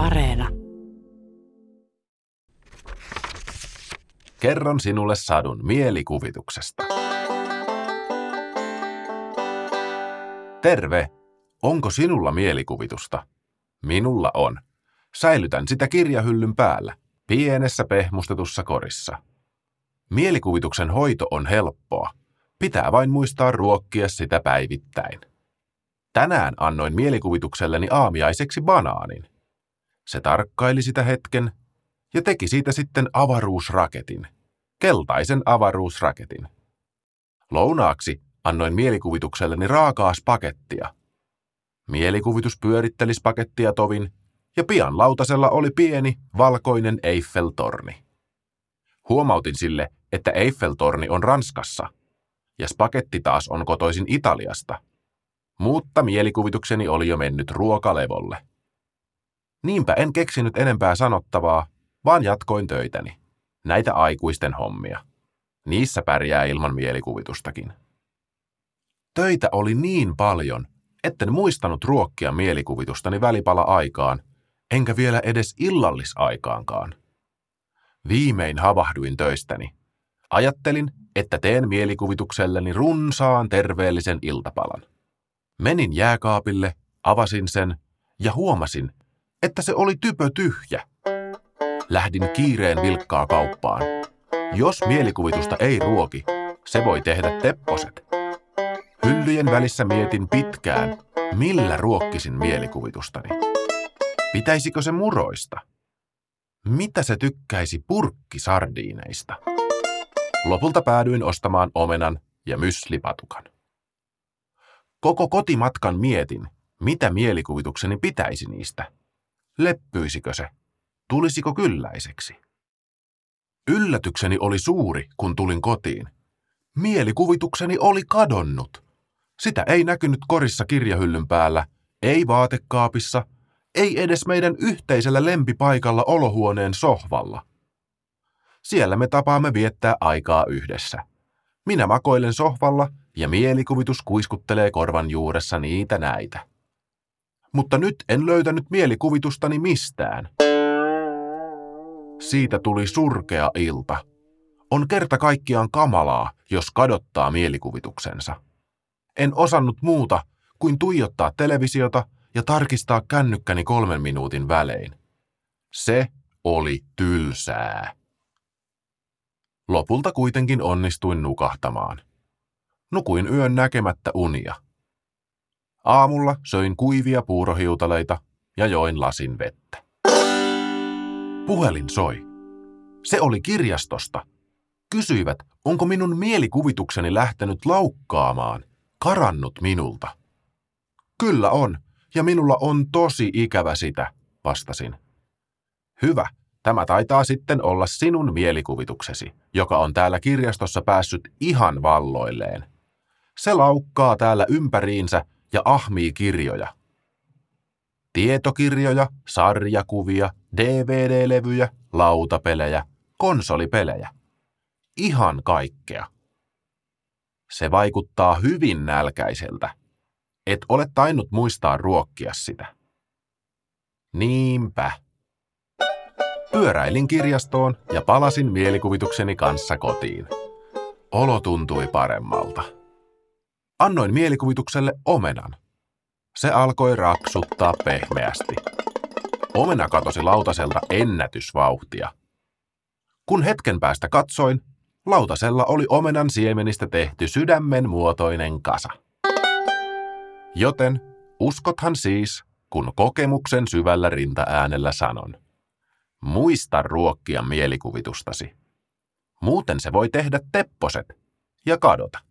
Areena. Kerron sinulle sadun mielikuvituksesta. Terve! Onko sinulla mielikuvitusta? Minulla on. Säilytän sitä kirjahyllyn päällä, pienessä pehmustetussa korissa. Mielikuvituksen hoito on helppoa. Pitää vain muistaa ruokkia sitä päivittäin. Tänään annoin mielikuvitukselleni aamiaiseksi banaanin. Se tarkkaili sitä hetken ja teki siitä sitten avaruusraketin, keltaisen avaruusraketin. Lounaaksi annoin mielikuvitukselleni raakaa spakettia. Mielikuvitus pyöritteli spakettia tovin, ja pian lautasella oli pieni, valkoinen Eiffel-torni. Huomautin sille, että Eiffel-torni on Ranskassa, ja spaketti taas on kotoisin Italiasta. Mutta mielikuvitukseni oli jo mennyt ruokalevolle. Niinpä en keksinyt enempää sanottavaa, vaan jatkoin töitäni. Näitä aikuisten hommia. Niissä pärjää ilman mielikuvitustakin. Töitä oli niin paljon, etten muistanut ruokkia mielikuvitustani välipala aikaan, enkä vielä edes illallisaikaankaan. Viimein havahduin töistäni. Ajattelin, että teen mielikuvitukselleni runsaan terveellisen iltapalan. Menin jääkaapille, avasin sen ja huomasin, että se oli typö tyhjä. Lähdin kiireen vilkkaa kauppaan. Jos mielikuvitusta ei ruoki, se voi tehdä tepposet. Hyllyjen välissä mietin pitkään, millä ruokkisin mielikuvitustani. Pitäisikö se muroista? Mitä se tykkäisi purkkisardiineista? Lopulta päädyin ostamaan omenan ja myslipatukan. Koko kotimatkan mietin, mitä mielikuvitukseni pitäisi niistä. Leppyisikö se? Tulisiko kylläiseksi? Yllätykseni oli suuri, kun tulin kotiin. Mielikuvitukseni oli kadonnut. Sitä ei näkynyt korissa kirjahyllyn päällä, ei vaatekaapissa, ei edes meidän yhteisellä lempipaikalla olohuoneen sohvalla. Siellä me tapaamme viettää aikaa yhdessä. Minä makoilen sohvalla ja mielikuvitus kuiskuttelee korvan juuressa niitä näitä. Mutta nyt en löytänyt mielikuvitustani mistään. Siitä tuli surkea ilta. On kerta kaikkiaan kamalaa, jos kadottaa mielikuvituksensa. En osannut muuta kuin tuijottaa televisiota ja tarkistaa kännykkäni kolmen minuutin välein. Se oli tylsää. Lopulta kuitenkin onnistuin nukahtamaan. Nukuin yön näkemättä unia. Aamulla söin kuivia puurohiutaleita ja join lasin vettä. Puhelin soi. Se oli kirjastosta. Kysyivät, onko minun mielikuvitukseni lähtenyt laukkaamaan, karannut minulta. Kyllä on, ja minulla on tosi ikävä sitä, vastasin. Hyvä, tämä taitaa sitten olla sinun mielikuvituksesi, joka on täällä kirjastossa päässyt ihan valloilleen. Se laukkaa täällä ympäriinsä ja ahmii kirjoja. Tietokirjoja, sarjakuvia, DVD-levyjä, lautapelejä, konsolipelejä. Ihan kaikkea. Se vaikuttaa hyvin nälkäiseltä. Et ole tainnut muistaa ruokkia sitä. Niinpä. Pyöräilin kirjastoon ja palasin mielikuvitukseni kanssa kotiin. Olo tuntui paremmalta. Annoin mielikuvitukselle omenan. Se alkoi raksuttaa pehmeästi. Omena katosi lautaselta ennätysvauhtia. Kun hetken päästä katsoin, lautasella oli omenan siemenistä tehty sydämen muotoinen kasa. Joten uskothan siis, kun kokemuksen syvällä rintaäänellä sanon. Muista ruokkia mielikuvitustasi. Muuten se voi tehdä tepposet ja kadota.